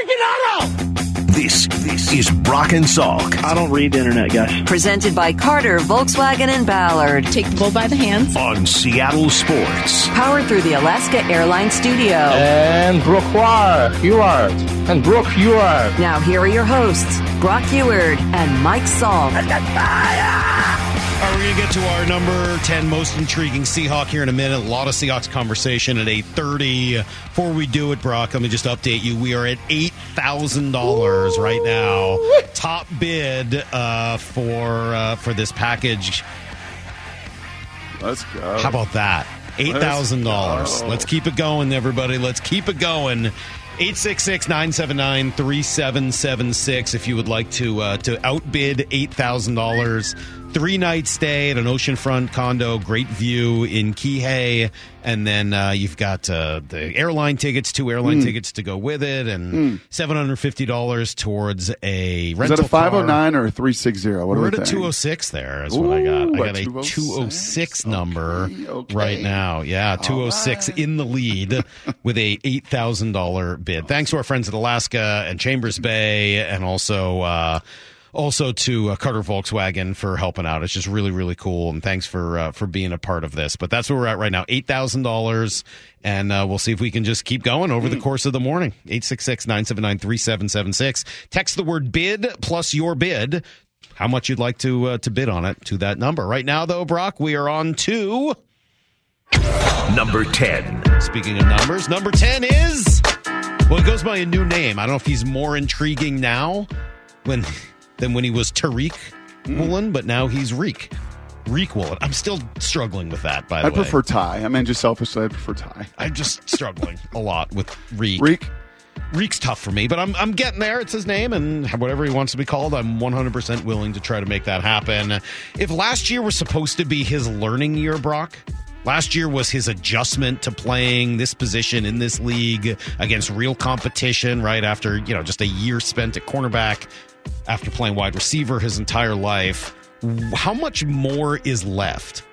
freaking auto! This this is Brock and Salk I don't read the internet, guys. Presented by Carter, Volkswagen, and Ballard. Take the bull by the hands. on Seattle Sports. Powered through the Alaska Airlines Studio. And Brock Huard. And Brock Huard. Now, here are your hosts, Brock Huard and Mike Salk. Right, we're going to get to our number 10 most intriguing Seahawk here in a minute. A lot of Seahawks conversation at 8.30. Before we do it, Brock, let me just update you. We are at $8,000 right now. Top bid uh, for uh, for this package. Let's go. How about that? $8,000. Let's. Let's keep it going, everybody. Let's keep it going. 866 979 3776 if you would like to uh, to outbid $8,000. Three night stay at an oceanfront condo, great view in Kihei. And then uh, you've got uh, the airline tickets, two airline Hmm. tickets to go with it, and $750 towards a rental. Is that a 509 or a 360? What We're at a thinking? 206 there is what I got. I got a 206. 206 number Okay, okay. right now. Yeah, 206 in the lead with a $8,000 bid. Thanks to our friends at Alaska and Chambers Bay and also uh also to uh, Carter Volkswagen for helping out. It's just really, really cool, and thanks for uh, for being a part of this. But that's where we're at right now, eight thousand dollars, and uh, we'll see if we can just keep going over the course of the morning. 866-979-3776. Text the word bid plus your bid how much you'd like to uh, to bid on it to that number. Right now, though, Brock, we are on to Number 10. speaking of numbers. Number ten is well, it goes by a new name. I don't know if he's more intriguing now when than when he was Tariq hmm. Woolen, but now he's Riq. Riq Woolen. I'm still struggling with that. By the I way, I prefer Ty. I mean, just selfishly, I prefer Ty. I'm just struggling a lot with Riq. Riq? Riq's tough for me, but I'm I'm getting there. It's his name, and whatever he wants to be called, I'm 100% willing to try to make that happen. If last year was supposed to be his learning year, Brock, last year was his adjustment to playing this position in this league against real competition. Right after you know just a year spent at cornerback, after playing wide receiver his entire life, how much more is left?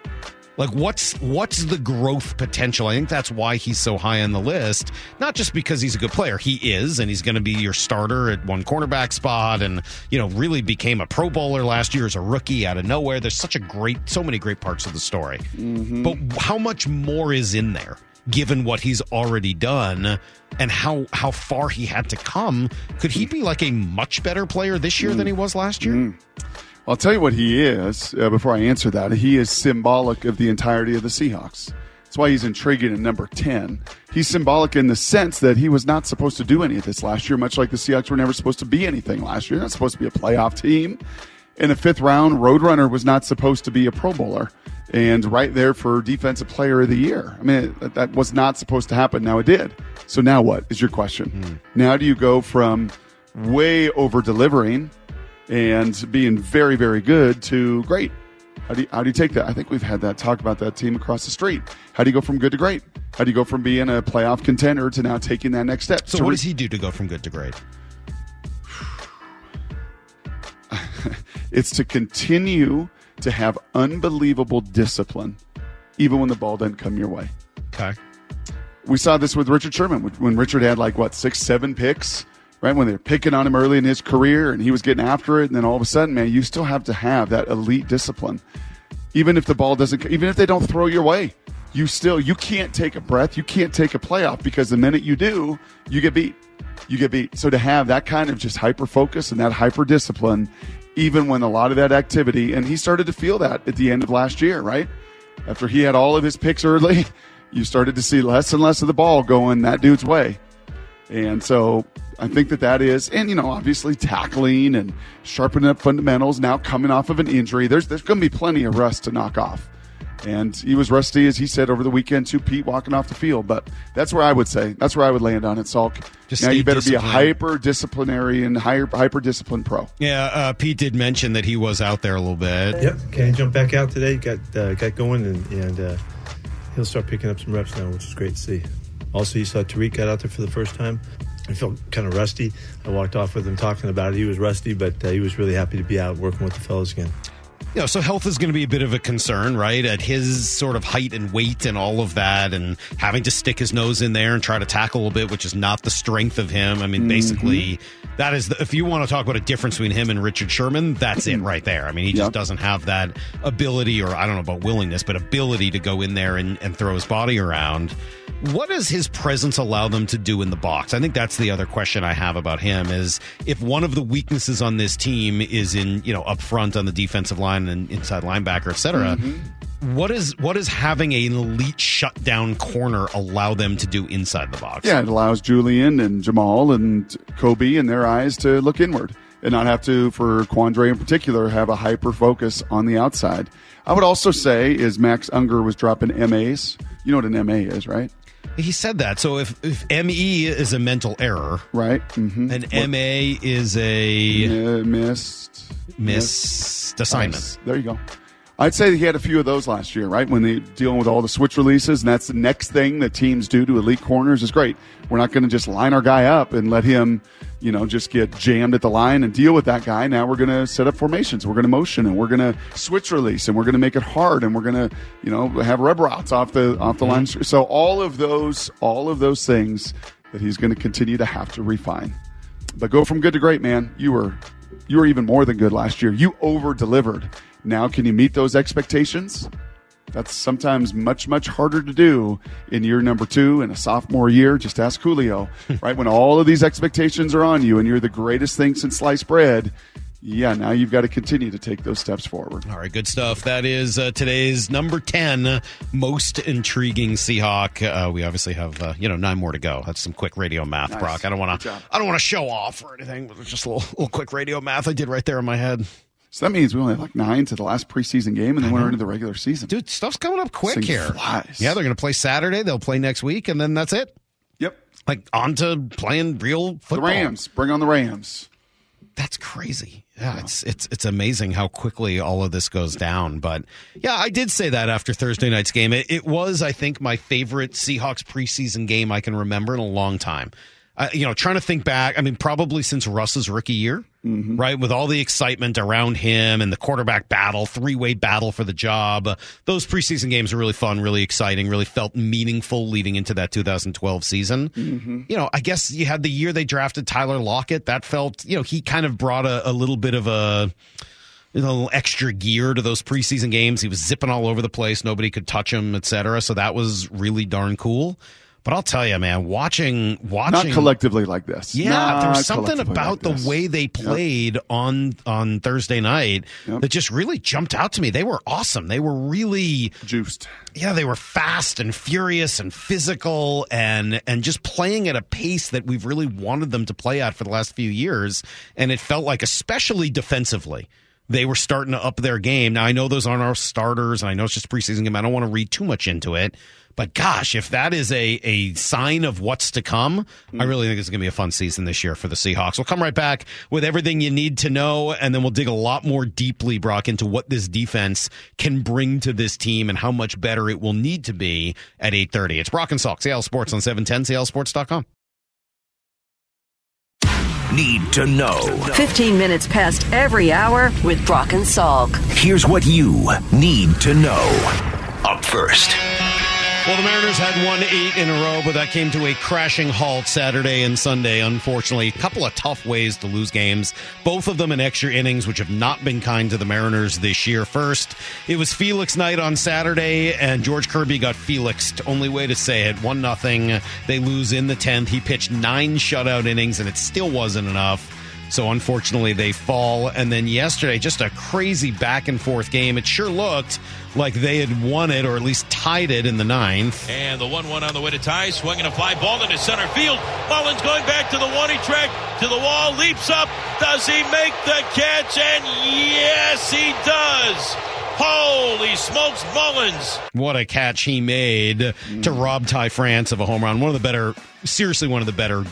Like what's what's the growth potential? I think that's why he's so high on the list. Not just because he's a good player, he is, and he's going to be your starter at one cornerback spot, and you know really became a Pro Bowler last year as a rookie out of nowhere. There's such a great, so many great parts of the story. Mm-hmm. But how much more is in there? Given what he's already done and how how far he had to come, could he be like a much better player this year than he was last year? I'll tell you what he is uh, before I answer that. He is symbolic of the entirety of the Seahawks. That's why he's intriguing at number 10. He's symbolic in the sense that he was not supposed to do any of this last year, much like the Seahawks were never supposed to be anything last year. They're not supposed to be a playoff team. In the fifth round, Roadrunner was not supposed to be a Pro Bowler. And right there for Defensive Player of the Year. I mean, that, that was not supposed to happen. Now it did. So now what is your question? Hmm. Now do you go from way over delivering and being very, very good to great. How do, you, how do you take that? I think we've had that talk about that team across the street. How do you go from good to great? How do you go from being a playoff contender to now taking that next step? So what re- does he do to go from good to great? It's to continue to have unbelievable discipline, even when the ball doesn't come your way. Okay. We saw this with Richard Sherman when- Richard had like what six, seven picks, right? When they were picking on him early in his career, and he was getting after it, and then all of a sudden, man, you still have to have that elite discipline, even if the ball doesn't, even if they don't throw your way. You still you can't take a breath, you can't take a playoff because the minute you do, you get beat. You get beat. So to have that kind of just hyper focus and that hyper discipline, even when a lot of that activity, and he started to feel that at the end of last year, right? After he had all of his picks early, you started to see less and less of the ball going that dude's way. And so I think that that is, and you know, obviously tackling and sharpening up fundamentals. Now coming off of an injury, there's there's going to be plenty of rust to knock off. And he was rusty, as he said over the weekend too, Pete, walking off the field. But that's where I would say that's where I would land on it, Salk. Just now you better be a hyper disciplinary and hyper disciplined pro. Yeah, uh, Pete did mention that he was out there a little bit. Yep, Kenny jump back out today, got uh, got going, and, and uh, he'll start picking up some reps now, which is great to see. Also, you saw Tariq got out there for the first time. I felt kind of rusty. I walked off with him talking about it. He was rusty, but uh, he was really happy to be out working with the fellows again. You know, so health is going to be a bit of a concern, right? At his sort of height and weight and all of that, and having to stick his nose in there and try to tackle a bit, which is not the strength of him. I mean, Mm-hmm. basically, that is the, if you want to talk about a difference between him and Richard Sherman, that's it right there. I mean, he just Yep. doesn't have that ability, or I don't know about willingness, but ability to go in there and, and throw his body around. What does his presence allow them to do in the box? I think that's the other question I have about him is if one of the weaknesses on this team is in, you know, up front on the defensive line and inside linebacker, et cetera, mm-hmm. what is what is having an elite shutdown corner allow them to do inside the box? Yeah, it allows Julian and Jamal and Coby in their eyes to look inward and not have to, for Quandre in particular, have a hyper focus on the outside. I would also say is Max Unger was dropping MAs. You know what an MA is, right? He said that. So if, if ME is a mental error Right. Mm-hmm. and MA is a Uh, missed. missed assignment. Nice. There you go. I'd say that he had a few of those last year, right? When they dealing with all the switch releases, and that's the next thing that teams do to elite corners is great. We're not going to just line our guy up and let him, you know, just get jammed at the line and deal with that guy. Now we're going to set up formations. We're going to motion and we're going to switch release and we're going to make it hard and we're going to, you know, have rub routes off the off the mm-hmm. line. So all of those, all of those things that he's going to continue to have to refine. But go from good to great, man. You were you were even more than good last year. You over delivered. Now, can you meet those expectations? That's sometimes much, much harder to do in year number two in a sophomore year. Just ask Julio, right? When all of these expectations are on you and you're the greatest thing since sliced bread, yeah, now you've got to continue to take those steps forward. All right, good stuff. That is uh, today's number 10 most intriguing Seahawk. Uh, we obviously have, uh, you know, nine more to go. That's some quick radio math, Nice. Brock. I don't want to. I don't want to show off or anything, but it's just a little, little quick radio math I did right there in my head. So that means we only have like nine to the last preseason game, and then we're into the regular season. Dude, stuff's coming up quick here. flies. Yeah, they're going to play Saturday, they'll play next week and then that's it. Yep. Like on to playing real football. The. Rams. Bring on the Rams. That's crazy. Yeah, it's it's it's amazing how quickly all of this goes down. But yeah, I did say that after Thursday night's game. It, it was, I think, my favorite Seahawks preseason game I can remember in a long time. I, you know, trying to think back. I mean, probably since Russ's rookie year, mm-hmm. right? With all the excitement around him and the quarterback battle, three way battle for the job. Those preseason games were really fun, really exciting, really felt meaningful leading into that 2012 season. Mm-hmm. You know, I guess you had the year they drafted Tyler Lockett. That felt, you know, he kind of brought a, a little bit of a a little extra gear to those preseason games. He was zipping all over the place. Nobody could touch him, etc. So that was really darn cool. But I'll tell you, man, watching watching Not collectively like this. yeah, Not there was something about like the way they played on on Thursday night Yep. that just really jumped out to me. They were awesome. They were really juiced. yeah, they were fast and furious and physical and and just playing at a pace that we've really wanted them to play at for the last few years. And it felt like, especially defensively, they were starting to up their game. Now I know those aren't our starters, and I know it's just a preseason game. I don't want to read too much into it. But gosh, if that is a, a sign of what's to come, I mm. really think it's going to be a fun season this year for the Seahawks. We'll come right back with everything you need to know, and then we'll dig a lot more deeply, Brock, into what this defense can bring to this team and how much better it will need to be at 8.30. It's Brock and Salk, Seattle Sports on 710, SeattleSports.com. Need to know. 15 minutes past every hour with Brock and Salk. Here's what you need to know. Up first. Well, the Mariners had won eight in a row, but that came to a crashing halt Saturday and Sunday, unfortunately. A couple of tough ways to lose games, both of them in extra innings, which have not been kind to the Mariners this year. First, it was Felix night on Saturday, and George Kirby got Felixed. Only way to say it. One nothing. They lose in the 10th. He pitched nine shutout innings, and it still wasn't enough. So unfortunately, they fall. And then yesterday, just a crazy back and forth game. It sure looked like they had won it or at least tied it in the ninth. And the 1 1 on the way to tie, swinging a fly ball into center field. Mullins going back to the one he track to the wall, leaps up. Does he make the catch? And yes, he does. Holy smokes, Mullins. What a catch he made to rob Ty France of a home run. One of the better, seriously, one of the better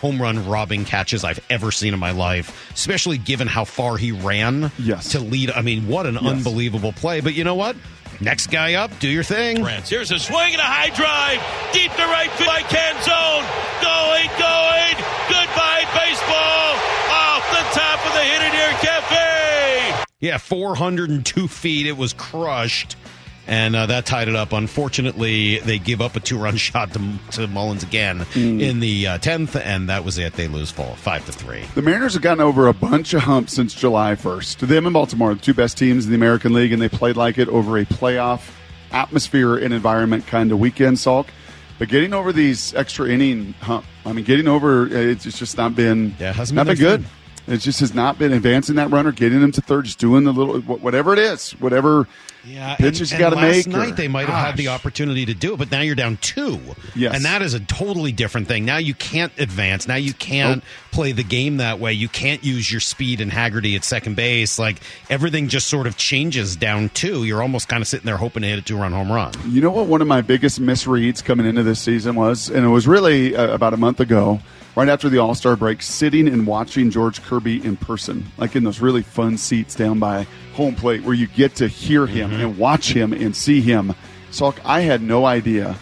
home run robbing catches I've ever seen in my life, especially given how far he ran Yes. to lead. I mean, what an unbelievable play. But you know what? Next guy up, do your thing. France. Here's a swing and a high drive. Deep to right field by Canzone. Going, going. Goodbye, baseball. Off the top of the hit it Cafe. Yeah, 402 feet. It was crushed. And uh, that tied it up. Unfortunately, they give up a two-run shot to, to Mullins again in the uh, tenth, and that was it. They lose full five to three. The Mariners have gotten over a bunch of humps since July 1st. Them and Baltimore, the two best teams in the American League, and they played like it over a playoff atmosphere and environment kind of weekend, Salk. But getting over these extra inning hump, I mean, getting over it's it's just not been Yeah, hasn't not been been good. It just has not been advancing that runner, getting them to third, just doing the little whatever it is, whatever Yeah, pitches and, you got to and last night or- they might have had the opportunity to do it, but now you're down two. Yes. and that is a totally different thing. Now you can't advance. Now you can't play the game that way. You can't use your speed and Haggerty at second base. Like everything just sort of changes down two. You're almost kind of sitting there hoping to hit a two run home run. You know what one of my biggest misreads coming into this season was, and it was really uh, about a month ago, right after the All Star break, sitting and watching George Kirby in person, like in those really fun seats down by home plate where you get to hear him mm-hmm. and watch him and see him. So I had no idea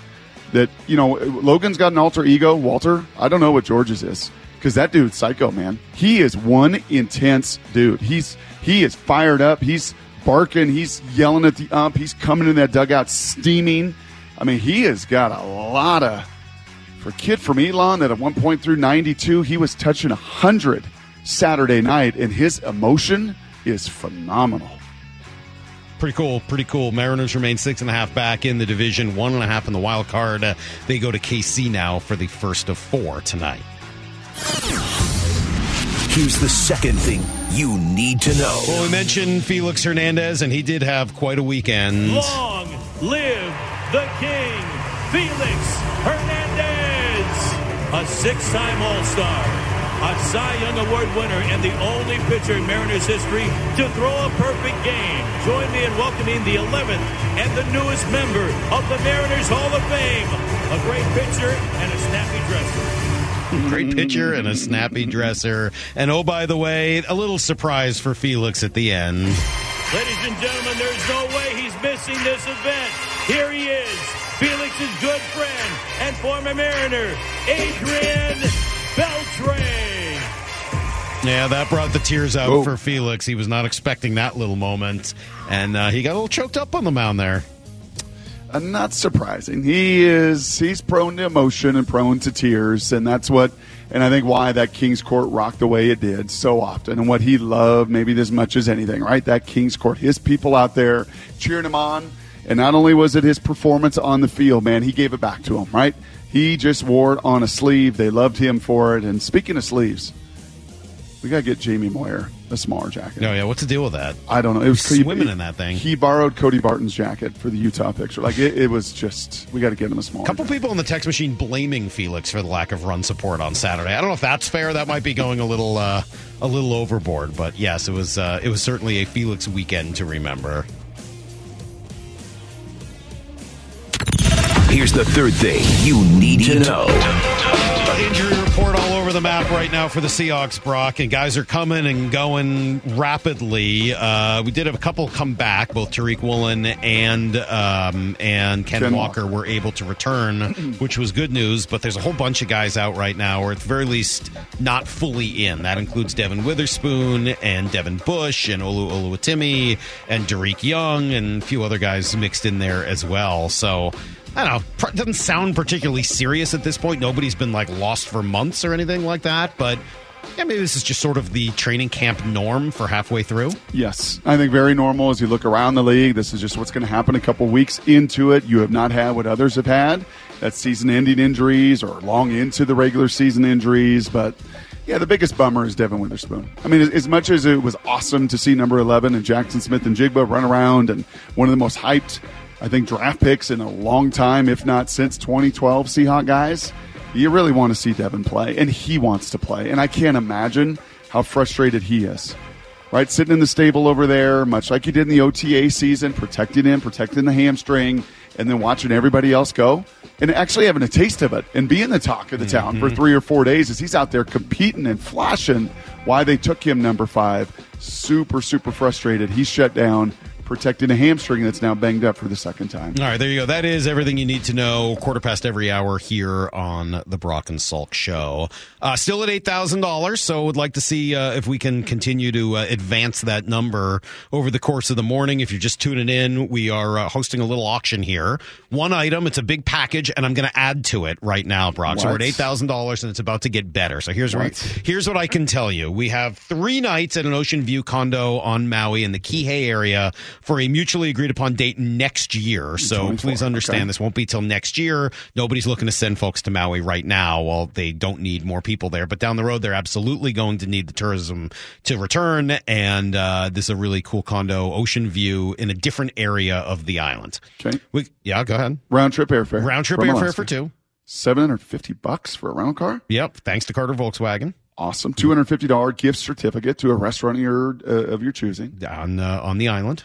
that you know Logan's got an alter ego. Walter, I don't know what George's is because that dude's psycho, man. He is one intense dude. He's he is fired up. He's barking. He's yelling at the ump. He's coming in that dugout steaming. I mean, he has got a lot of. For a kid from Elon that at one point through 92, he was touching 100 Saturday night, and his emotion is phenomenal. Pretty cool, pretty cool. Mariners remain six and a half back in the division, one and a half in the wild card. Uh, they go to KC now for the first of four tonight. Here's the second thing you need to know. Well, we mentioned Felix Hernandez, and he did have quite a weekend. Long live the king, Felix Hernandez, a six-time All-Star, a Cy Young Award winner, and the only pitcher in Mariners history to throw a perfect game. Join me in welcoming the 11th and the newest member of the Mariners Hall of Fame, a great pitcher and a snappy dresser. Great pitcher and a snappy dresser. And oh, by the way, a little surprise for Felix at the end. Ladies and gentlemen, there's no way he's missing this event. Here he is, Felix's good friend and former Mariner, Adrian Beltre. Yeah, that brought the tears out Whoa. for Felix. He was not expecting that little moment, and uh, he got a little choked up on the mound there. Uh, not surprising. He is he's prone to emotion and prone to tears, and that's what and I think why that King's Court rocked the way it did so often, and what he loved maybe as much as anything. Right, that King's Court, his people out there cheering him on, and not only was it his performance on the field, man, he gave it back to him, Right, he just wore it on a sleeve. They loved him for it. And speaking of sleeves, we gotta get Jamie Moyer a smaller jacket. No, yeah, what's the deal with that? I don't know. It was He's swimming in that thing. He borrowed Cody Barton's jacket for the Utah picture. Like it, it was just we got to get him a small. A couple people in the text machine blaming Felix for the lack of run support on Saturday. I don't know if that's fair. That might be going a little uh, a little overboard. But yes, it was uh, it was certainly a Felix weekend to remember. Here's the third thing you need to know. Injury report all over the map right now for the Seahawks, Brock, and guys are coming and going rapidly. Uh, we did have a couple come back. Both Tariq Woolen and um, and Ken, Ken Walker, Walker. were able to return, which was good news. But there's a whole bunch of guys out right now, or at the very least, not fully in. That includes Devon Witherspoon and Devin Bush and Olu Oluwatimi and Derek Young and a few other guys mixed in there as well. So. I don't know. Doesn't sound particularly serious at this point. Nobody's been like lost for months or anything like that. But yeah, maybe this is just sort of the training camp norm for halfway through. Yes, I think very normal as you look around the league. This is just what's going to happen a couple weeks into it. You have not had what others have had. That's season-ending injuries or long into the regular season injuries, but. Yeah, the biggest bummer is Devon Witherspoon. I mean, as- as much as it was awesome to see number 11 and Jaxon Smith-Njigba run around and one of the most hyped, I think, draft picks in a long time, if not since 2012 Seahawk guys, you really want to see Devon play, and he wants to play. And I can't imagine how frustrated he is right? Sitting in the stable over there, much like he did in the OTA season, protecting him, protecting the hamstring, and then watching everybody else go, and actually having a taste of it and being the talk of the town for mm-hmm. three or four days as he's out there competing and flashing why they took him number five. Super, super frustrated. He's shut down. Protecting a hamstring that's now banged up for the second time. All right, there you go. That is everything you need to know. Quarter past every hour here on the Brock and Salk Show. Uh, still at eight thousand dollars, so would like to see uh, if we can continue to uh, advance that number over the course of the morning. If you're just tuning in, we are uh, hosting a little auction here. One item, it's a big package, and I'm going to add to it right now, Brock. So we're at eight thousand dollars, and it's about to get better. So here's what What? here's what I can tell you: we have three nights at an Ocean View condo on Maui in the Kihei area for a mutually agreed upon date next year. So 24, please understand okay. this won't be till next year. Nobody's looking to send folks to Maui right now. Well, they don't need more people there, but down the road, they're absolutely going to need the tourism to return. And uh, this is a really cool condo, Ocean View, in a different area of the island. Okay. We, yeah, go ahead. Round trip airfare. Round trip airfare Alaska. for two. 750 bucks for a rental car? Yep. Thanks to Carter Volkswagen Awesome. $250 gift certificate to a restaurant of your, uh, of your choosing. on uh, on the island.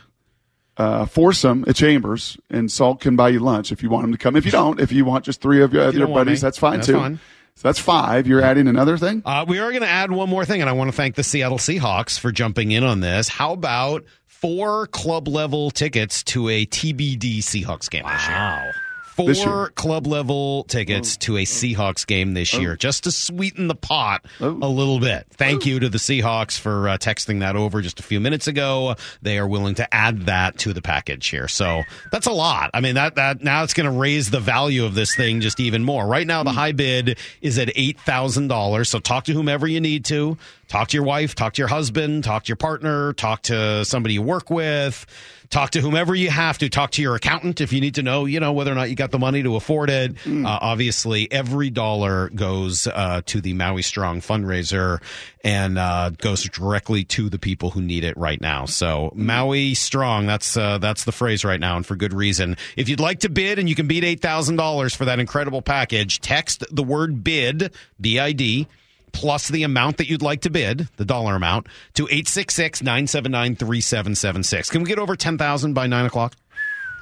Uh, foursome at Chambers, and Salt can buy you lunch if you want him to come. If you don't, if you want just three of your, you your buddies, that's fine that's too. fine. So that's five. You're adding another thing? Uh, we are going to add one more thing, and I want to thank the Seattle Seahawks for jumping in on this. How about four club level tickets to a TBD Seahawks game this year? Four club level tickets to a Seahawks game this year, just to sweeten the pot Oh. a little bit. Thank you to the Seahawks for uh, texting that over just a few minutes ago. They are willing to add that to the package here, so that's a lot. I mean, that that now it's going to raise the value of this thing just even more. Right now, the high bid is at eight thousand dollars. So talk to whomever you need to. Talk to your wife. Talk to your husband. Talk to your partner. Talk to somebody you work with. Talk to whomever you have to. Talk to your accountant if you need to know, you know, whether or not you got the money to afford it. Uh, obviously, every dollar goes uh, to the Maui Strong fundraiser and uh, goes directly to the people who need it right now. So Maui Strong, that's uh, that's the phrase right now, and for good reason. If you'd like to bid and you can beat eight thousand dollars for that incredible package, text the word bid B I D plus the amount that you'd like to bid, the dollar amount, to 866-979-3776. Can we get over 10,000 by 9 o'clock?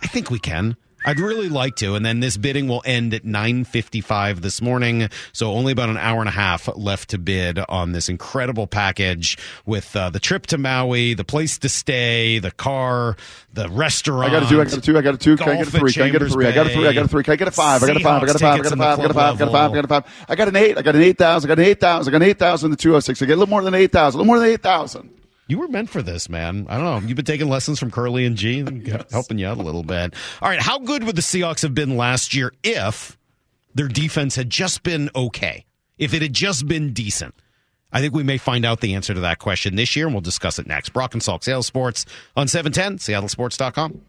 I think we can. I'd really like to, and then this bidding will end at 9.55 this morning, so only about an hour and a half left to bid on this incredible package with uh, the trip to Maui, the place to stay, the car, the restaurant. I got a two. I got a two. I got a two. Can I get a three? Can I get a three? I got a three. I got a three. Can I get a five? I got a five. I got a five. I got a five. I got a five. I got a five. I got a five. I got a five. I got an eight. I got an eight thousand. I got an eight thousand. The two hundred six. I get a little more than eight thousand. A little more than eight thousand. You were meant for this, man. I don't know. You've been taking lessons from Curly and G, helping you out a little bit. All right, how good would the Seahawks have been last year if their defense had just been okay? If it had just been decent? I think we may find out the answer to that question this year, and we'll discuss it next. Brock and Salk, Seattle Sports on 710, seattlesports.com.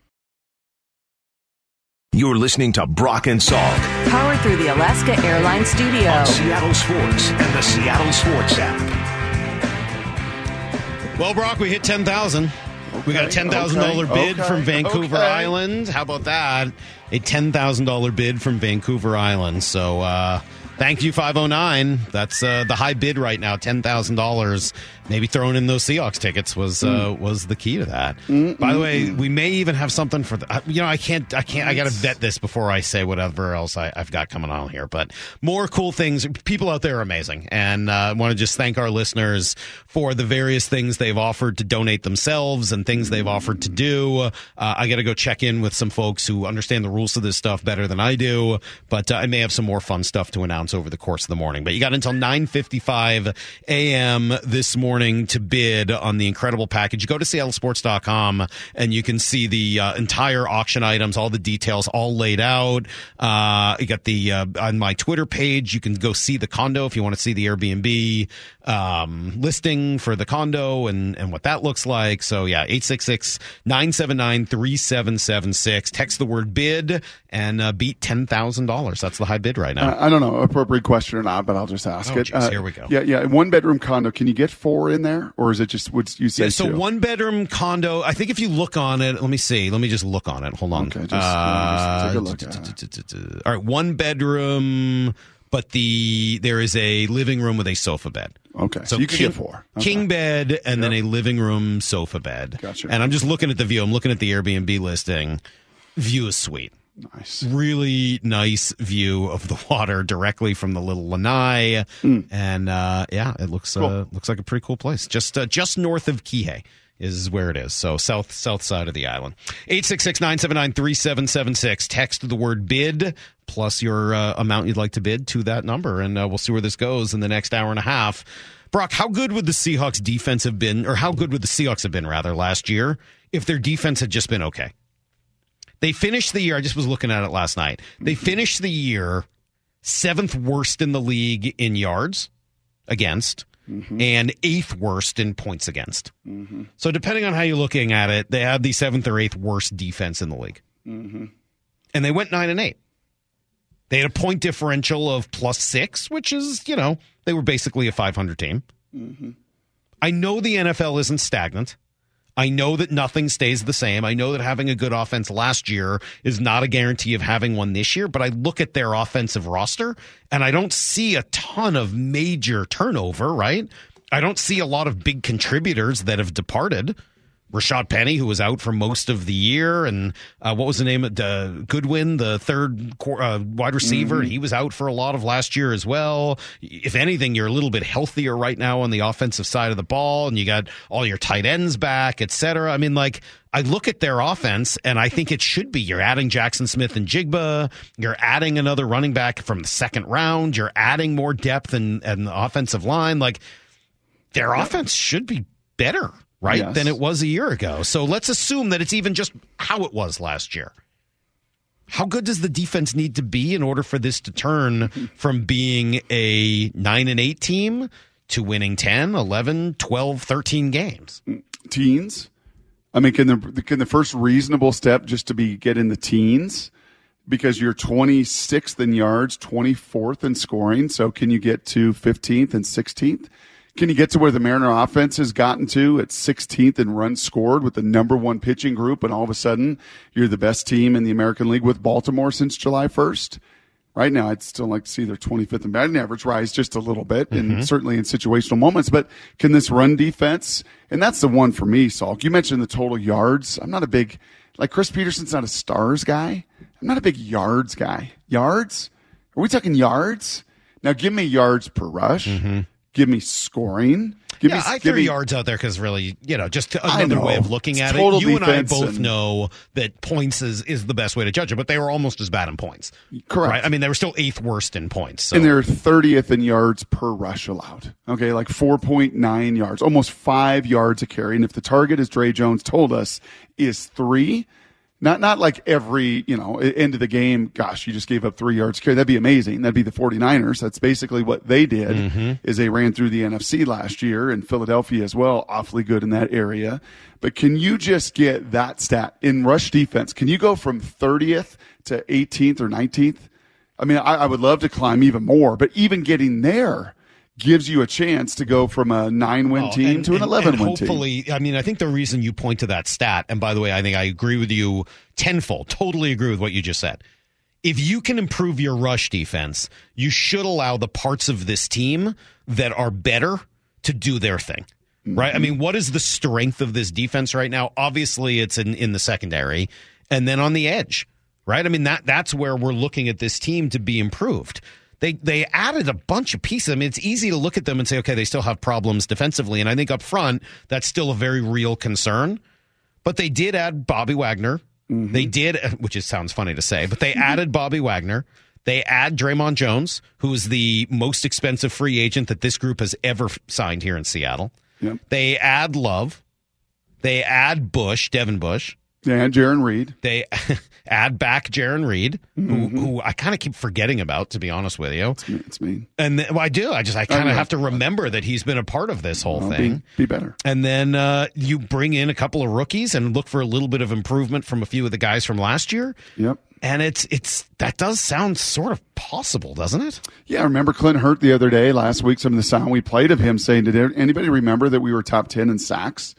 You're listening to Brock and Salk Powered through the Alaska Airlines Studio. on Seattle Sports and the Seattle Sports app. Well, Brock, we hit 10,000. we got a $10,000 okay, bid okay, from Vancouver okay. Island. How about that? A $10,000 bid from Vancouver Island. So, uh, thank you, 509. That's uh, the high bid right now, $10,000. Maybe throwing in those Seahawks tickets was uh, was the key to that. By the way, we may even have something for the. You know, I can't. I can't. I got to vet this before I say whatever else I, I've got coming on here. But more cool things. People out there are amazing, and uh, I want to just thank our listeners for the various things they've offered to donate themselves and things they've offered to do. Uh, I got to go check in with some folks who understand the rules of this stuff better than I do. But uh, I may have some more fun stuff to announce over the course of the morning. But you got until nine fifty five a.m. this morning to bid on the incredible package. Go to seattlesports.com and you can see the uh, entire auction items, all the details, all laid out. Uh, you got the uh, on my Twitter page. You can go see the condo if you want to see the Airbnb um, listing for the condo and and what that looks like. So yeah, 866-979-3776. Text the word bid and uh, beat ten thousand dollars. That's the high bid right now. I don't know appropriate question or not, but I'll just ask Oh, it. geez, here we go. Yeah, yeah. One bedroom condo. Can you get four in there, or is it just would you say Yeah, so two? one bedroom condo. I think if you look on it, let me see. Let me just look on it. Hold on. Okay, just- yeah, just take a look Uh, t- All right, one bedroom, but the there is a living room with a sofa bed. Okay, so you can king, get four. Okay. king bed and then a living room sofa bed. Gotcha. And I'm just looking at the view. I'm looking at the Airbnb listing. View is sweet Nice. really nice view of the water directly from the little lanai, and uh, yeah, it looks uh, Hmm. Looks like a pretty cool place. Just uh, just north of Kihei is where it is. So south south side of the island. 866-979-3776. Text the word bid plus your uh, amount you'd like to bid to that number and uh, we'll see where this goes in the next hour and a half. Brock, how good would the Seahawks defense have been or how good would the Seahawks have been rather last year if their defense had just been okay? They finished the year, I just was looking at it last night. They finished the year seventh worst in the league in yards against mm-hmm. and eighth worst in points against. Mm-hmm. So, depending on how you're looking at it, they had the seventh or eighth worst defense in the league. Mm-hmm. And they went nine and eight. They had a point differential of plus six, which is, you know, they were basically a 500 team. Mm-hmm. I know the NFL isn't stagnant. I know that nothing stays the same. I know that having a good offense last year is not a guarantee of having one this year, but I look at their offensive roster and I don't see a ton of major turnover, right? I don't see a lot of big contributors that have departed. Rashad Penny, who was out for most of the year, and uh, what was the name of uh, Goodwin, the third uh, wide receiver? Mm-hmm. He was out for a lot of last year as well. If anything, you're a little bit healthier right now on the offensive side of the ball, and you got all your tight ends back, et cetera. I mean, like, I look at their offense, and I think it should be you're adding Jaxon Smith-Njigba, you're adding another running back from the second round, you're adding more depth and in the offensive line. Like, their offense should be better right, yes. than it was a year ago. So let's assume that it's even just how it was last year. How good does the defense need to be in order for this to turn from being a 9 and 8 team to winning 10, 11, 12, 13 games? Teens? I mean, can the can the first reasonable step just to be get in the teens? Because you're 26th in yards, 24th in scoring. So can you get to 15th and 16th? Can you get to where the Mariner offense has gotten to at 16th in runs scored with the number one pitching group, and all of a sudden you're the best team in the American League with Baltimore since July 1st? Right now, I'd still like to see their 25th and batting average rise just a little bit, mm-hmm. and certainly in situational moments. But can this run defense, and that's the one for me, Salk. You mentioned the total yards. I'm not a big, like Chris Peterson's not a stars guy. I'm not a big yards guy. Yards? Are we talking yards? Now give me yards per rush. Mm-hmm. Give me scoring. Give yeah, me, I threw me, yards out there because really, you know, just another way of looking it's at it. You and I both and, know that points is, is the best way to judge it, but they were almost as bad in points. Correct. Right? I mean, they were still eighth worst in points. So. And they're 30th in yards per rush allowed. Okay, like 4.9 yards, almost five yards a carry. And if the target, as Dre Jones told us, is three – not not like every, you know, end of the game, gosh, you just gave up three yards carry. That'd be amazing. That'd be the 49ers. That's basically what they did mm-hmm. is they ran through the NFC last year and Philadelphia as well, awfully good in that area. But can you just get that stat in rush defense? Can you go from 30th to 18th or 19th? I mean, I, I would love to climb even more, but even getting there, gives you a chance to go from a nine win oh, team and, to an 11 win team. Hopefully, I mean, I think the reason you point to that stat, and by the way, I think I agree with you tenfold, totally agree with what you just said. If you can improve your rush defense, you should allow the parts of this team that are better to do their thing. Right? Mm-hmm. I mean, what is the strength of this defense right now? Obviously, it's in, in the secondary and then on the edge. Right? I mean, that that's where we're looking at this team to be improved they they added a bunch of pieces. I mean, it's easy to look at them and say, okay, they still have problems defensively, and I think up front that's still a very real concern. But they did add Bobby Wagner. Mm-hmm. They did, which is sounds funny to say, but they added Bobby Wagner. They add Dre'Mont Jones, who is the most expensive free agent that this group has ever signed here in Seattle. Yep. They add Love. They add Bush, Devin Bush. And Jarran Reed. They add back Jarran Reed, mm-hmm. who, who, I kind of keep forgetting about, to be honest with you. It's me. It's me. And then, well, I do. I just I kind of have to remember that he's been a part of this whole thing. Be, be, better. And then uh, you bring in a couple of rookies and look for a little bit of improvement from a few of the guys from last year. Yep. And it's it's that does sound sort of possible, doesn't it? Yeah, I remember Clint Hurtt the other day last week. Some of the sound we played of him saying, "Did anybody remember that we were top ten in sacks?"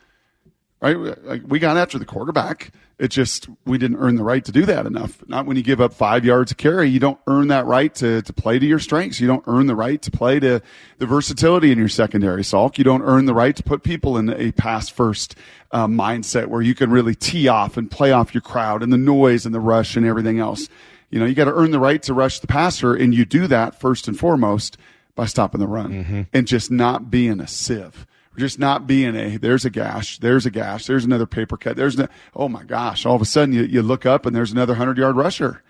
Right, like we got after the quarterback it just we didn't earn the right to do that enough. Not when you give up five yards a carry, you don't earn that right to to play to your strengths. You don't earn the right to play to the versatility in your secondary, Salk. You don't earn the right to put people in a pass first uh, mindset where you can really tee off and play off your crowd and the noise and the rush and everything else. You know, you got to earn the right to rush the passer, and you do that first and foremost by stopping the run mm-hmm. and just not being a sieve just not being a there's a gash, there's a gash, there's another paper cut, there's no, oh my gosh, all of a sudden you, you look up and there's another hundred yard rusher.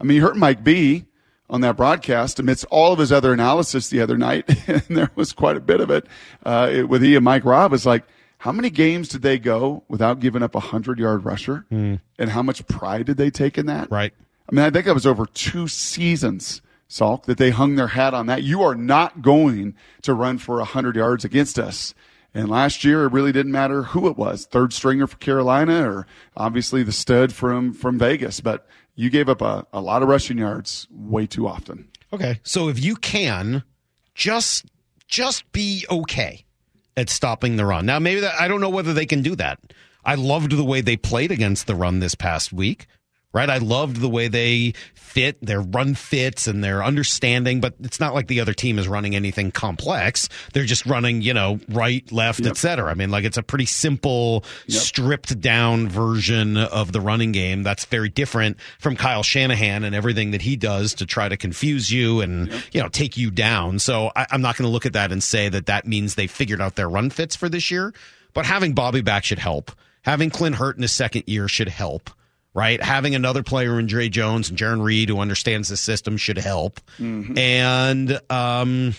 I mean, you heard Mike B on that broadcast amidst all of his other analysis the other night, and there was quite a bit of it, uh, it with he and Mike Robb. It's like, how many games did they go without giving up a hundred yard rusher, and how much pride did they take in that? Right. I mean, I think that was over two seasons, Salk, that they hung their hat on that. You are not going to run for 100 yards against us. And last year, it really didn't matter who it was, third stringer for Carolina or obviously the stud from, from Vegas. But you gave up a, a lot of rushing yards way too often. Okay. So if you can just just be okay at stopping the run. Now maybe that I don't know whether they can do that. I loved the way they played against the run this past week. Right? I loved the way they fit, their run fits and their understanding, but it's not like the other team is running anything complex. They're just running, you know, right, left, Yep. et cetera. I mean, like it's a pretty simple, stripped down version of the running game. That's very different from Kyle Shanahan and everything that he does to try to confuse you and, you know, take you down. So I, I'm not going to look at that and say that that means they figured out their run fits for this year, but having Bobby back should help. Having Clint Hurtt in his second year should help. Right, having another player in Dre Jones and Jarran Reed who understands the system should help, and um,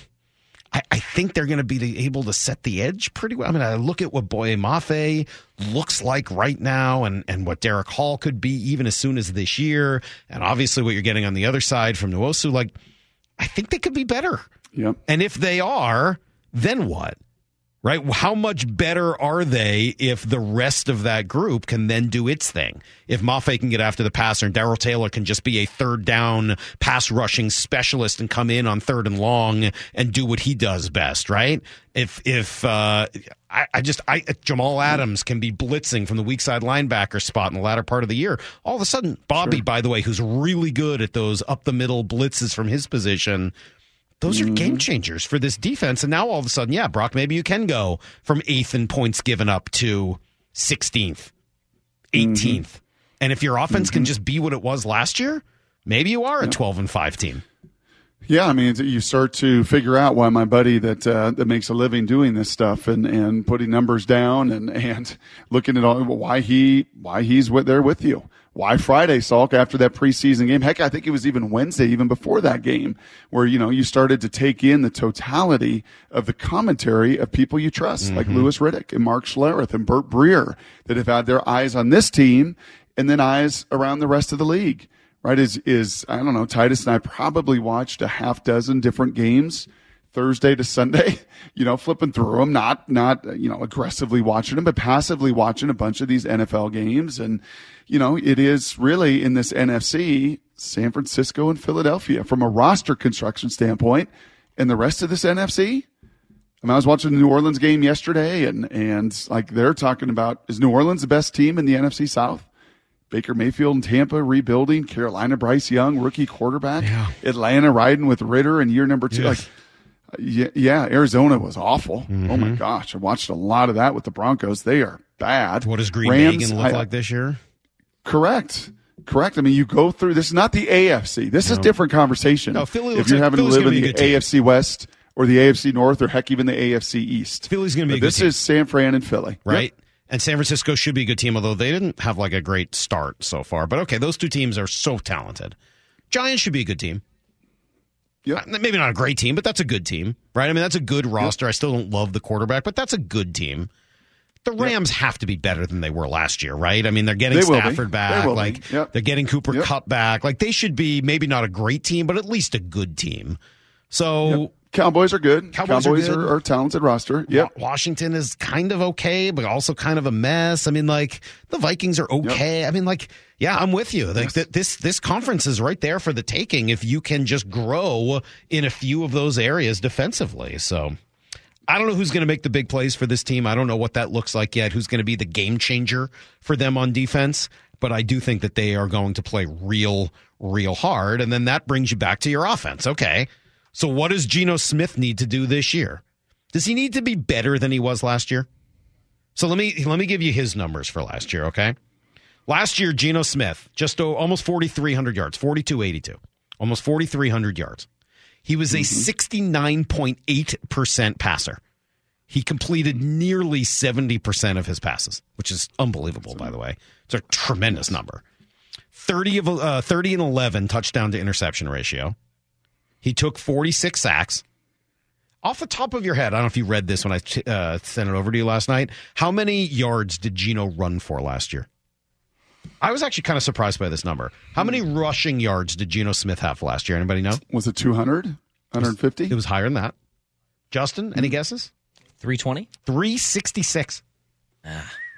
I, I think they're going to be able to set the edge pretty well. I mean, I look at what Boye Mafe looks like right now and, and what Derick Hall could be even as soon as this year. And obviously what you're getting on the other side from Nwosu, like, I think they could be better. Yep. And if they are, then what? Right? How much better are they if the rest of that group can then do its thing? If Mafe can get after the passer and Darrell Taylor can just be a third down pass rushing specialist and come in on third and long and do what he does best, right? If if uh, I, I just I Jamal Adams can be blitzing from the weak side linebacker spot in the latter part of the year, all of a sudden Bobby, by the way, who's really good at those up the middle blitzes from his position, those are game mm-hmm. changers for this defense. And now all of a sudden, yeah, Brock, maybe you can go from eighth in points given up to 16th, 18th. Mm-hmm. And if your offense can mm-hmm. just be what it was last year, maybe you are a 12 and 5 team. Yeah, I mean, you start to figure out why my buddy that uh, that makes a living doing this stuff and, and putting numbers down and, and looking at all why he why he's with, there with you. Why Friday, Salk, after that preseason game? Heck, I think it was even Wednesday, even before that game, where you know you started to take in the totality of the commentary of people you trust, like Louis Riddick and Mark Schlereth and Burt Breer, that have had their eyes on this team and then eyes around the rest of the league right? Is is I don't know. Titus and I probably watched a half dozen different games Thursday to Sunday. You know, flipping through them, not not you know aggressively watching them, but passively watching a bunch of these NFL games. And you know, it is really in this NFC, San Francisco and Philadelphia from a roster construction standpoint, and the rest of this NFC. I, mean, I was watching the New Orleans game yesterday, and and like they're talking about is New Orleans the best team in the NFC South? Baker Mayfield and Tampa rebuilding, Carolina Bryce Young, rookie quarterback, Atlanta riding with Ridder in year number two. Like, yeah, yeah, Arizona was awful. Oh Mm-hmm. my gosh, I watched a lot of that with the Broncos. They are bad. What does Green Rams, Bay look I- like this year? Correct. Correct. I mean, you go through. This is not the AFC. This is a different conversation. No, Philly if you're like- having Philly's to live in the a good team. AFC West or the AFC North or heck even the AFC East, Philly's be a But good this team. is San Fran and Philly, right? And San Francisco should be a good team, although they didn't have like a great start so far. But okay, those two teams are so talented. Giants should be a good team. Yep. Uh, Maybe not a great team, but that's a good team, right? I mean, that's a good roster. I still don't love the quarterback, but that's a good team. The Rams have to be better than they were last year, right? I mean, they're getting They. Stafford back, be. like Yep. they're getting Cooper Yep. Kupp back. Like they should be maybe not a great team, but at least a good team. So Cowboys are good. Cowboys Cowboys, are are, good. are, a talented roster. Yeah, Washington is kind of okay, but also kind of a mess. I mean, like the Vikings are okay. I mean, like, yeah, I'm with you. Like th- this this conference is right there for the taking if you can just grow in a few of those areas defensively. So. I don't know who's going to make the big plays for this team. I don't know what that looks like yet. Who's going to be the game changer for them on defense? But I do think that they are going to play real, real hard. And then that brings you back to your offense. Okay. So what does Geno Smith need to do this year? Does he need to be better than he was last year? So let me let me give you his numbers for last year, okay? Last year, Geno Smith just almost forty three hundred yards, forty two eighty two, almost forty three hundred yards. He was a sixty nine point eight percent passer. He completed nearly 70% of his passes, which is unbelievable, by the way. It's a tremendous number. 30 of uh, 30 and 11 touchdown to interception ratio. He took 46 sacks. Off the top of your head, I don't know if you read this when I uh, sent it over to you last night. How many yards did Geno run for last year? I was actually kind of surprised by this number. How many rushing yards did Geno Smith have last year? Anybody know? Was it 200? 150? It was higher than that. Justin, any guesses? 320? 366.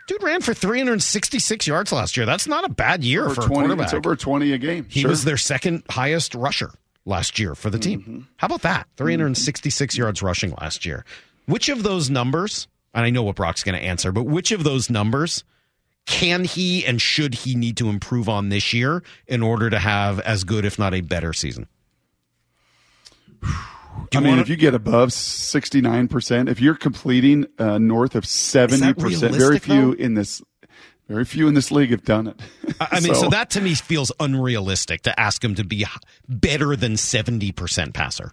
Dude ran for 366 yards last year. That's not a bad year over for a quarterback. It's over 20 a game. He sure. was their second highest rusher last year for the team. Mm-hmm. How about that? 366 yards rushing last year. Which of those numbers, and I know what Brock's going to answer, but which of those numbers can he and should he need to improve on this year in order to have as good, if not a better season? I mean, if you get above 69%, if you're completing uh, north of 70%, very few though? in this very few in this league have done it. I mean, so, that to me feels unrealistic to ask him to be better than 70% passer.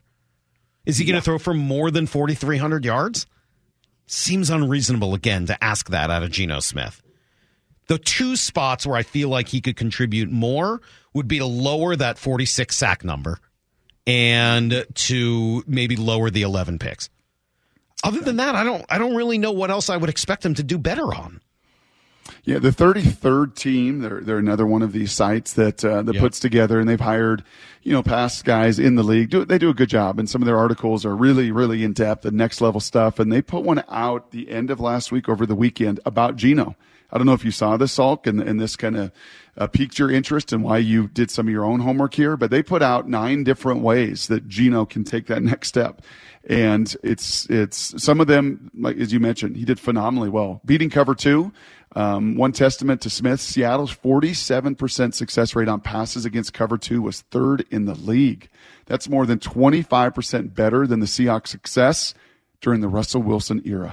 Is he going to throw for more than 4,300 yards? Seems unreasonable again to ask that out of Geno Smith. The two spots where I feel like he could contribute more would be to lower that 46 sack number and to maybe lower the 11 picks. Other than that, I don't I don't really know what else I would expect him to do better on. Yeah, the 33rd team, they're, they're another one of these sites that uh, that Yep. puts together, and they've hired, you know, past guys in the league. Do, they do a good job, and some of their articles are really, really in depth and next level stuff. And they put one out the end of last week over the weekend about Geno. I don't know if you saw this, Salk, and, and this kind of uh, piqued your interest and why you did some of your own homework here. But they put out nine different ways that Geno can take that next step. And it's, it's some of them, like as you mentioned, he did phenomenally well. Beating cover two, um, one testament to Smith, Seattle's 47% success rate on passes against cover two was third in the league. That's more than 25% better than the Seahawks success during the Russell Wilson era.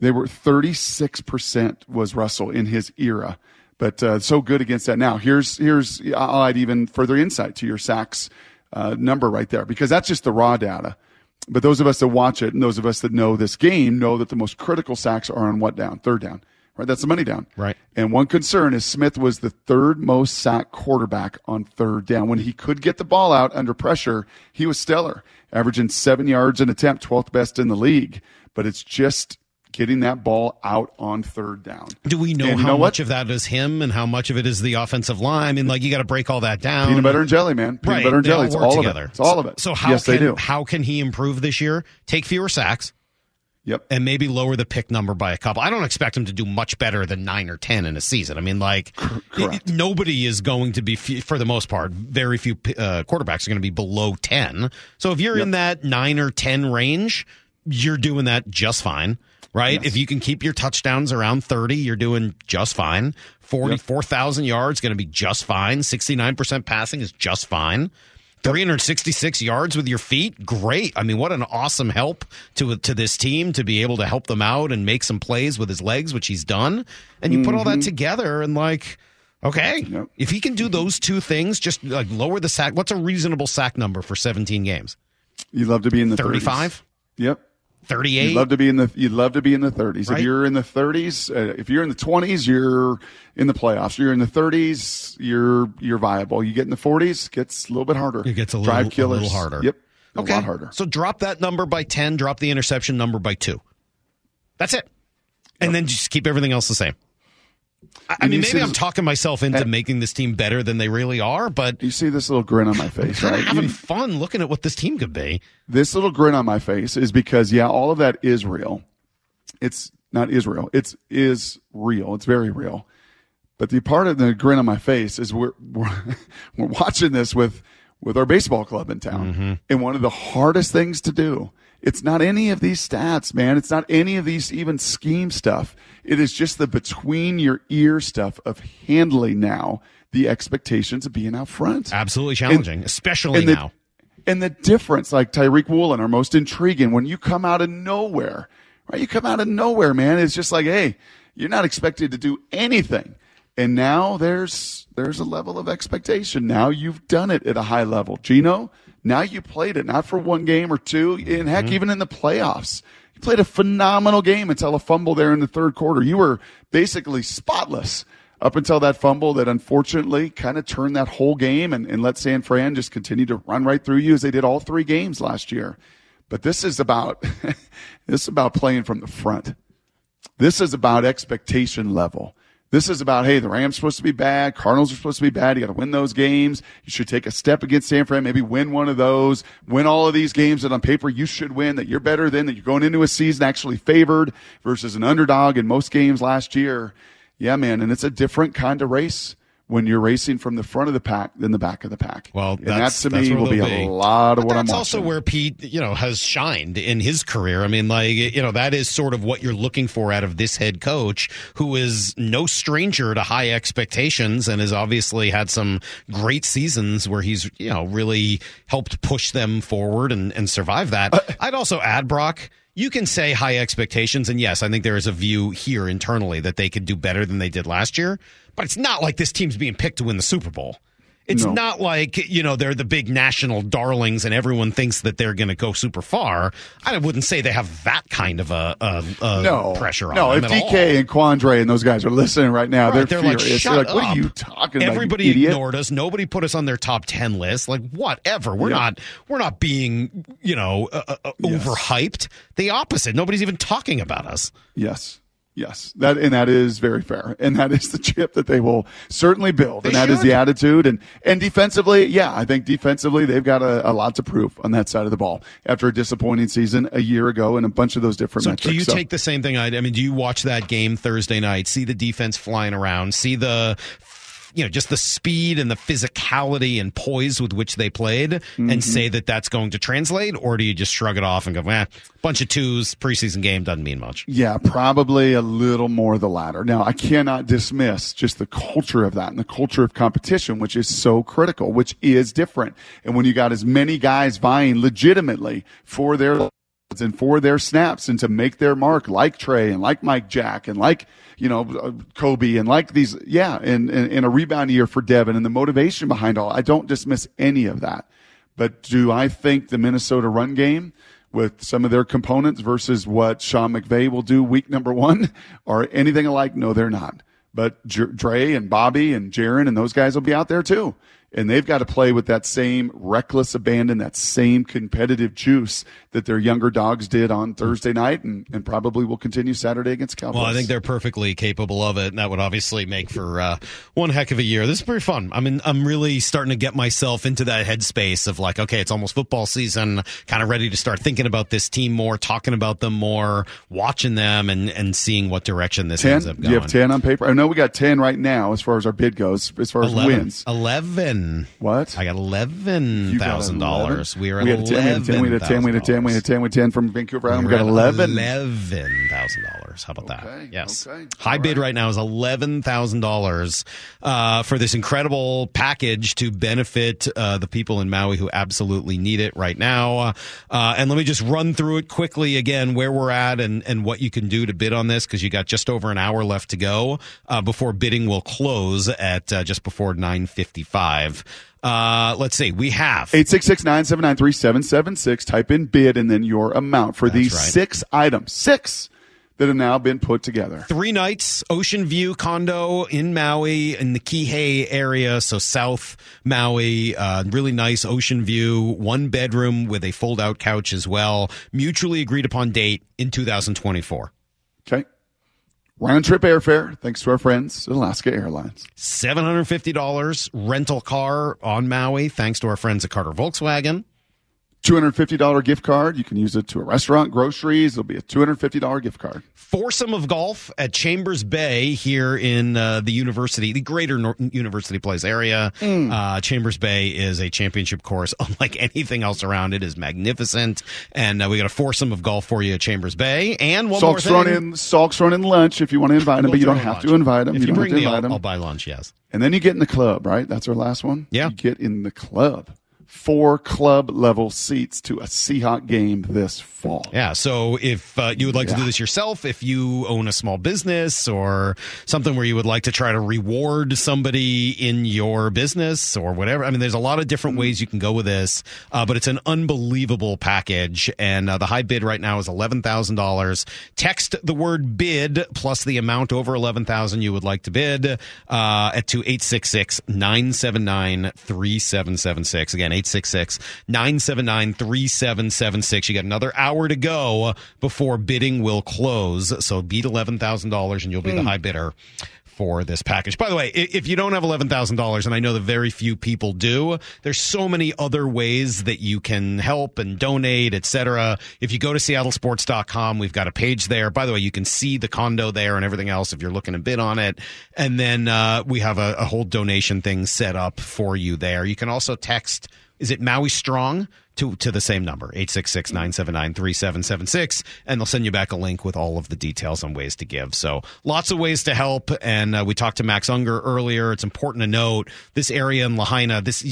They were 36% was Russell in his era, but uh, so good against that. Now here's here's I'll add even further insight to your sacks uh, number right there because that's just the raw data. But those of us that watch it and those of us that know this game know that the most critical sacks are on what down? Third down. Right? That's the money down. Right. And one concern is Smith was the third most sacked quarterback on third down. When he could get the ball out under pressure, he was stellar, averaging seven yards an attempt, 12th best in the league. But it's just getting that ball out on third down. Do we know And you how know what? much of that is him and how much of it is the offensive line? I mean, like you got to break all that down. Peanut butter and jelly, man. Peanut right, butter and they jelly. It's all together. of it. It's all of it. So how yes, can they do. how can he improve this year? Take fewer sacks Yep. and maybe lower the pick number by a couple. I don't expect him to do much better than nine or ten in a season. I mean, like it- nobody is going to be, for the most part, very few uh, quarterbacks are going to be below ten. So if you're in that nine or ten range, you're doing that just fine. Right. Yes. If you can keep your touchdowns around 30, you're doing just fine. 44,000 yards going to be just fine. 69% passing is just fine. 366 yards with your feet, great. I mean, what an awesome help to to this team to be able to help them out and make some plays with his legs, which he's done. And you put all that mm-hmm. together and like, okay, Yep. if he can do those two things, just like lower the sack. What's a reasonable sack number for 17 games? You'd love to be in the 35, 30s. Yep. 38. You'd love to be in the. You'd love to be in the 30s. Right. If you're in the 30s, uh, if you're in the 20s, you're in the playoffs. You're in the 30s, you're you're viable. You get in the 40s, it gets a little bit harder. It gets a Drive little- a little harder. Yep. Okay. A lot harder. So drop that number by 10, drop the interception number by two. That's it. And then just keep everything else the same. I, I mean, maybe I'm talking myself into Uh, making this team better than they really are, but You see this little grin on my face, right? having You- fun looking at what this team could be. this little grin on my face is because yeah, all of that is real. It's not Israel. It's is real. It's very real. But the part of the grin on my face is we're we're, we're watching this with with our baseball club in town, and one of the hardest things to do. It's not any of these stats, man. It's not any of these even scheme stuff. It is just the between your ear stuff of handling now the expectations of being out front. Absolutely challenging, especially and the, now. And the difference, like Tariq Woolen, are most intriguing, when you come out of nowhere, right? You come out of nowhere, man. It's just like, hey, you're not expected to do anything. And now there's there's a level of expectation. Now you've done it at a high level. Geno, now you played it, not for one game or two, and heck, mm-hmm. even in the playoffs. You played a phenomenal game until a fumble there in the third quarter. You were basically spotless up until that fumble that unfortunately kind of turned that whole game and, and let San Fran just continue to run right through you as they did all three games last year. But this is about this is about playing from the front. This is about expectation level. This is about, hey, the Rams supposed to be bad. Cardinals are supposed to be bad. You got to win those games. You should take a step against San Fran, maybe win one of those, win all of these games that on paper you should win, that you're better than, that you're going into a season actually favored versus an underdog in most games last year. Yeah, man. And it's a different kind of race when you're racing from the front of the pack than the back of the pack. Well, and that that's, to that's me will be, they'll a lot of But what I'm that's watching. also where Pete, you know, has shined in his career. I mean, like, you know, that is sort of what you're looking for out of this head coach, who is no stranger to high expectations and has obviously had some great seasons where he's, you know, really helped push them forward and, and survive that. Uh, I'd also add, Brock, you can say high expectations, and yes, I think there is a view here internally that they could do better than they did last year. But it's not like this team's being picked to win the Super Bowl. It's No. not like, you know, they're the big national darlings and everyone thinks that they're going to go super far. I wouldn't say they have that kind of a, a, a no pressure on no, them if at DK all. and Quandre and those guys are listening right now, Right, they're, like, furious. shut they're like, up. what are you talking about? Everybody ignored us. Nobody put us on their top ten list. Like whatever. We're Yeah. not. We're not being you know uh, uh, uh, Yes. overhyped. The opposite. Nobody's even talking about us. Yes. Yes. That and that is very fair. And that is the chip that they will certainly build. and They that is should. the attitude. And and defensively, yeah, I think defensively they've got a, a lot to prove on that side of the ball after a disappointing season a year ago and a bunch of those different So metrics. do you take the same thing? I, I mean, do you watch that game Thursday night? See the defense flying around. See the. You know, just the speed and the physicality and poise with which they played, Mm-hmm. and say that that's going to translate, or do you just shrug it off and go, "Eh, bunch of twos, preseason game doesn't mean much." Yeah, probably a little more the latter. Now, I cannot dismiss just the culture of that and the culture of competition, which is so critical, which is different. And when you got as many guys vying legitimately for their and for their snaps and to make their mark, like Trey and like Mike Jack and like you know uh, Coby and like these, yeah, and, and, and a rebound year for Devon and the motivation behind all. I don't dismiss any of that, but do I think the Minnesota run game? with some of their components versus what Sean McVay will do week number one or anything alike? No, they're not. But Dre and Bobby and Jarran and those guys will be out there too. And they've got to play with that same reckless abandon, that same competitive juice that their younger dogs did on Thursday night and, and probably will continue Saturday against Cowboys. Well, I think they're perfectly capable of it, and that would obviously make for uh, one heck of a year. This is pretty fun. I mean, I'm really starting to get myself into that headspace of like, okay, it's almost football season, kind of ready to start thinking about this team more, talking about them more, watching them, and and seeing what direction this 10. ends up Do you have 10 on paper? I know we got 10 right now as far as our bid goes, as far as 11. wins. 11. What? I got eleven thousand 11? dollars. We are at we had 10, we had a 10, we had a 10, we had a 10, we had 10, we had a 10 from Vancouver Island. We got 11. Eleven thousand dollars. How about Okay, that? Yes. okay. High All bid right. right now is eleven thousand dollars uh, for this incredible package to benefit uh, the people in Maui who absolutely need it right now. Uh, and let me just run through it quickly again, where we're at and and what you can do to bid on this because you got just over an hour left to go uh, before bidding will close at uh, just before nine fifty five. Uh, let's see. We have 866-979-3776. Type in bid and then your amount for these right. six items. Six that have now been put together. three nights ocean view condo in maui in the kihei area so south maui uh, really nice ocean view one bedroom with a fold out couch as well mutually agreed upon date in 2024 Okay. Round trip airfare, thanks to our friends at Alaska Airlines. $750 rental car on maui thanks to our friends at carter volkswagen $250 gift card. You can use it to a restaurant, groceries. It'll be a $250 gift card. foursome of golf at Chambers Bay here in uh, the university, the greater Nor- University Place area. Uh, Chambers Bay is a championship course unlike anything else around. It is magnificent, and uh, we got a foursome of golf for you at Chambers Bay. And one Salk's more thrown thing. in, Salk's thrown in lunch if you want to invite him, We'll but you don't have lunch. to invite him. If you, you bring me, invite I'll. I'll buy lunch. Yes. And then you get in the club, right? That's our last one. Yeah. You get in the club four club level seats to a Seahawk game this fall. Yeah. So if uh, you would like to do this yourself, if you own a small business or something where you would like to try to reward somebody in your business or whatever, I mean, there's a lot of different Mm-hmm. ways you can go with this, uh, but it's an unbelievable package. And uh, the high bid right now is $11,000. Text the word bid plus the amount over 11000 you would like to bid uh, at to 866 979 3776. Again, 866 979 3776. You got another hour to go before bidding will close. So beat $11,000 and you'll be the high bidder for this package. By the way, if you don't have $11,000, and I know that very few people do, there's so many other ways that you can help and donate, etc. If you go to seattlesports.com, we've got a page there. By the way, you can see the condo there and everything else if you're looking to bid on it. And then uh, we have a, a whole donation thing set up for you there. You can also text, is it Maui Strong? To, to the same number, 866-979-3776, and they'll send you back a link with all of the details on ways to give. So lots of ways to help. And uh, we talked to Max Unger earlier. It's important to note this area in Lahaina, this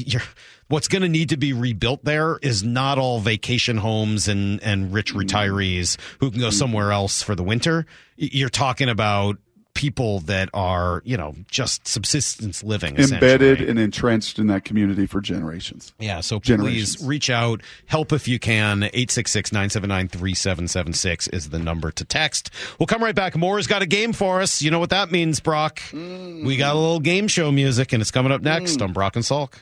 what's going to need to be rebuilt there is not all vacation homes and, and rich retirees who can go somewhere else for the winter. You're talking about people that are, you know, just subsistence living. Embedded and entrenched in that community for generations. Yeah, so please reach out, help if you can. 866 979 3776 is the number to text. We'll come right back. Moore's got a game for us. You know what that means, Brock. We got a little game show music, and it's coming up next mm. on Brock and Salk.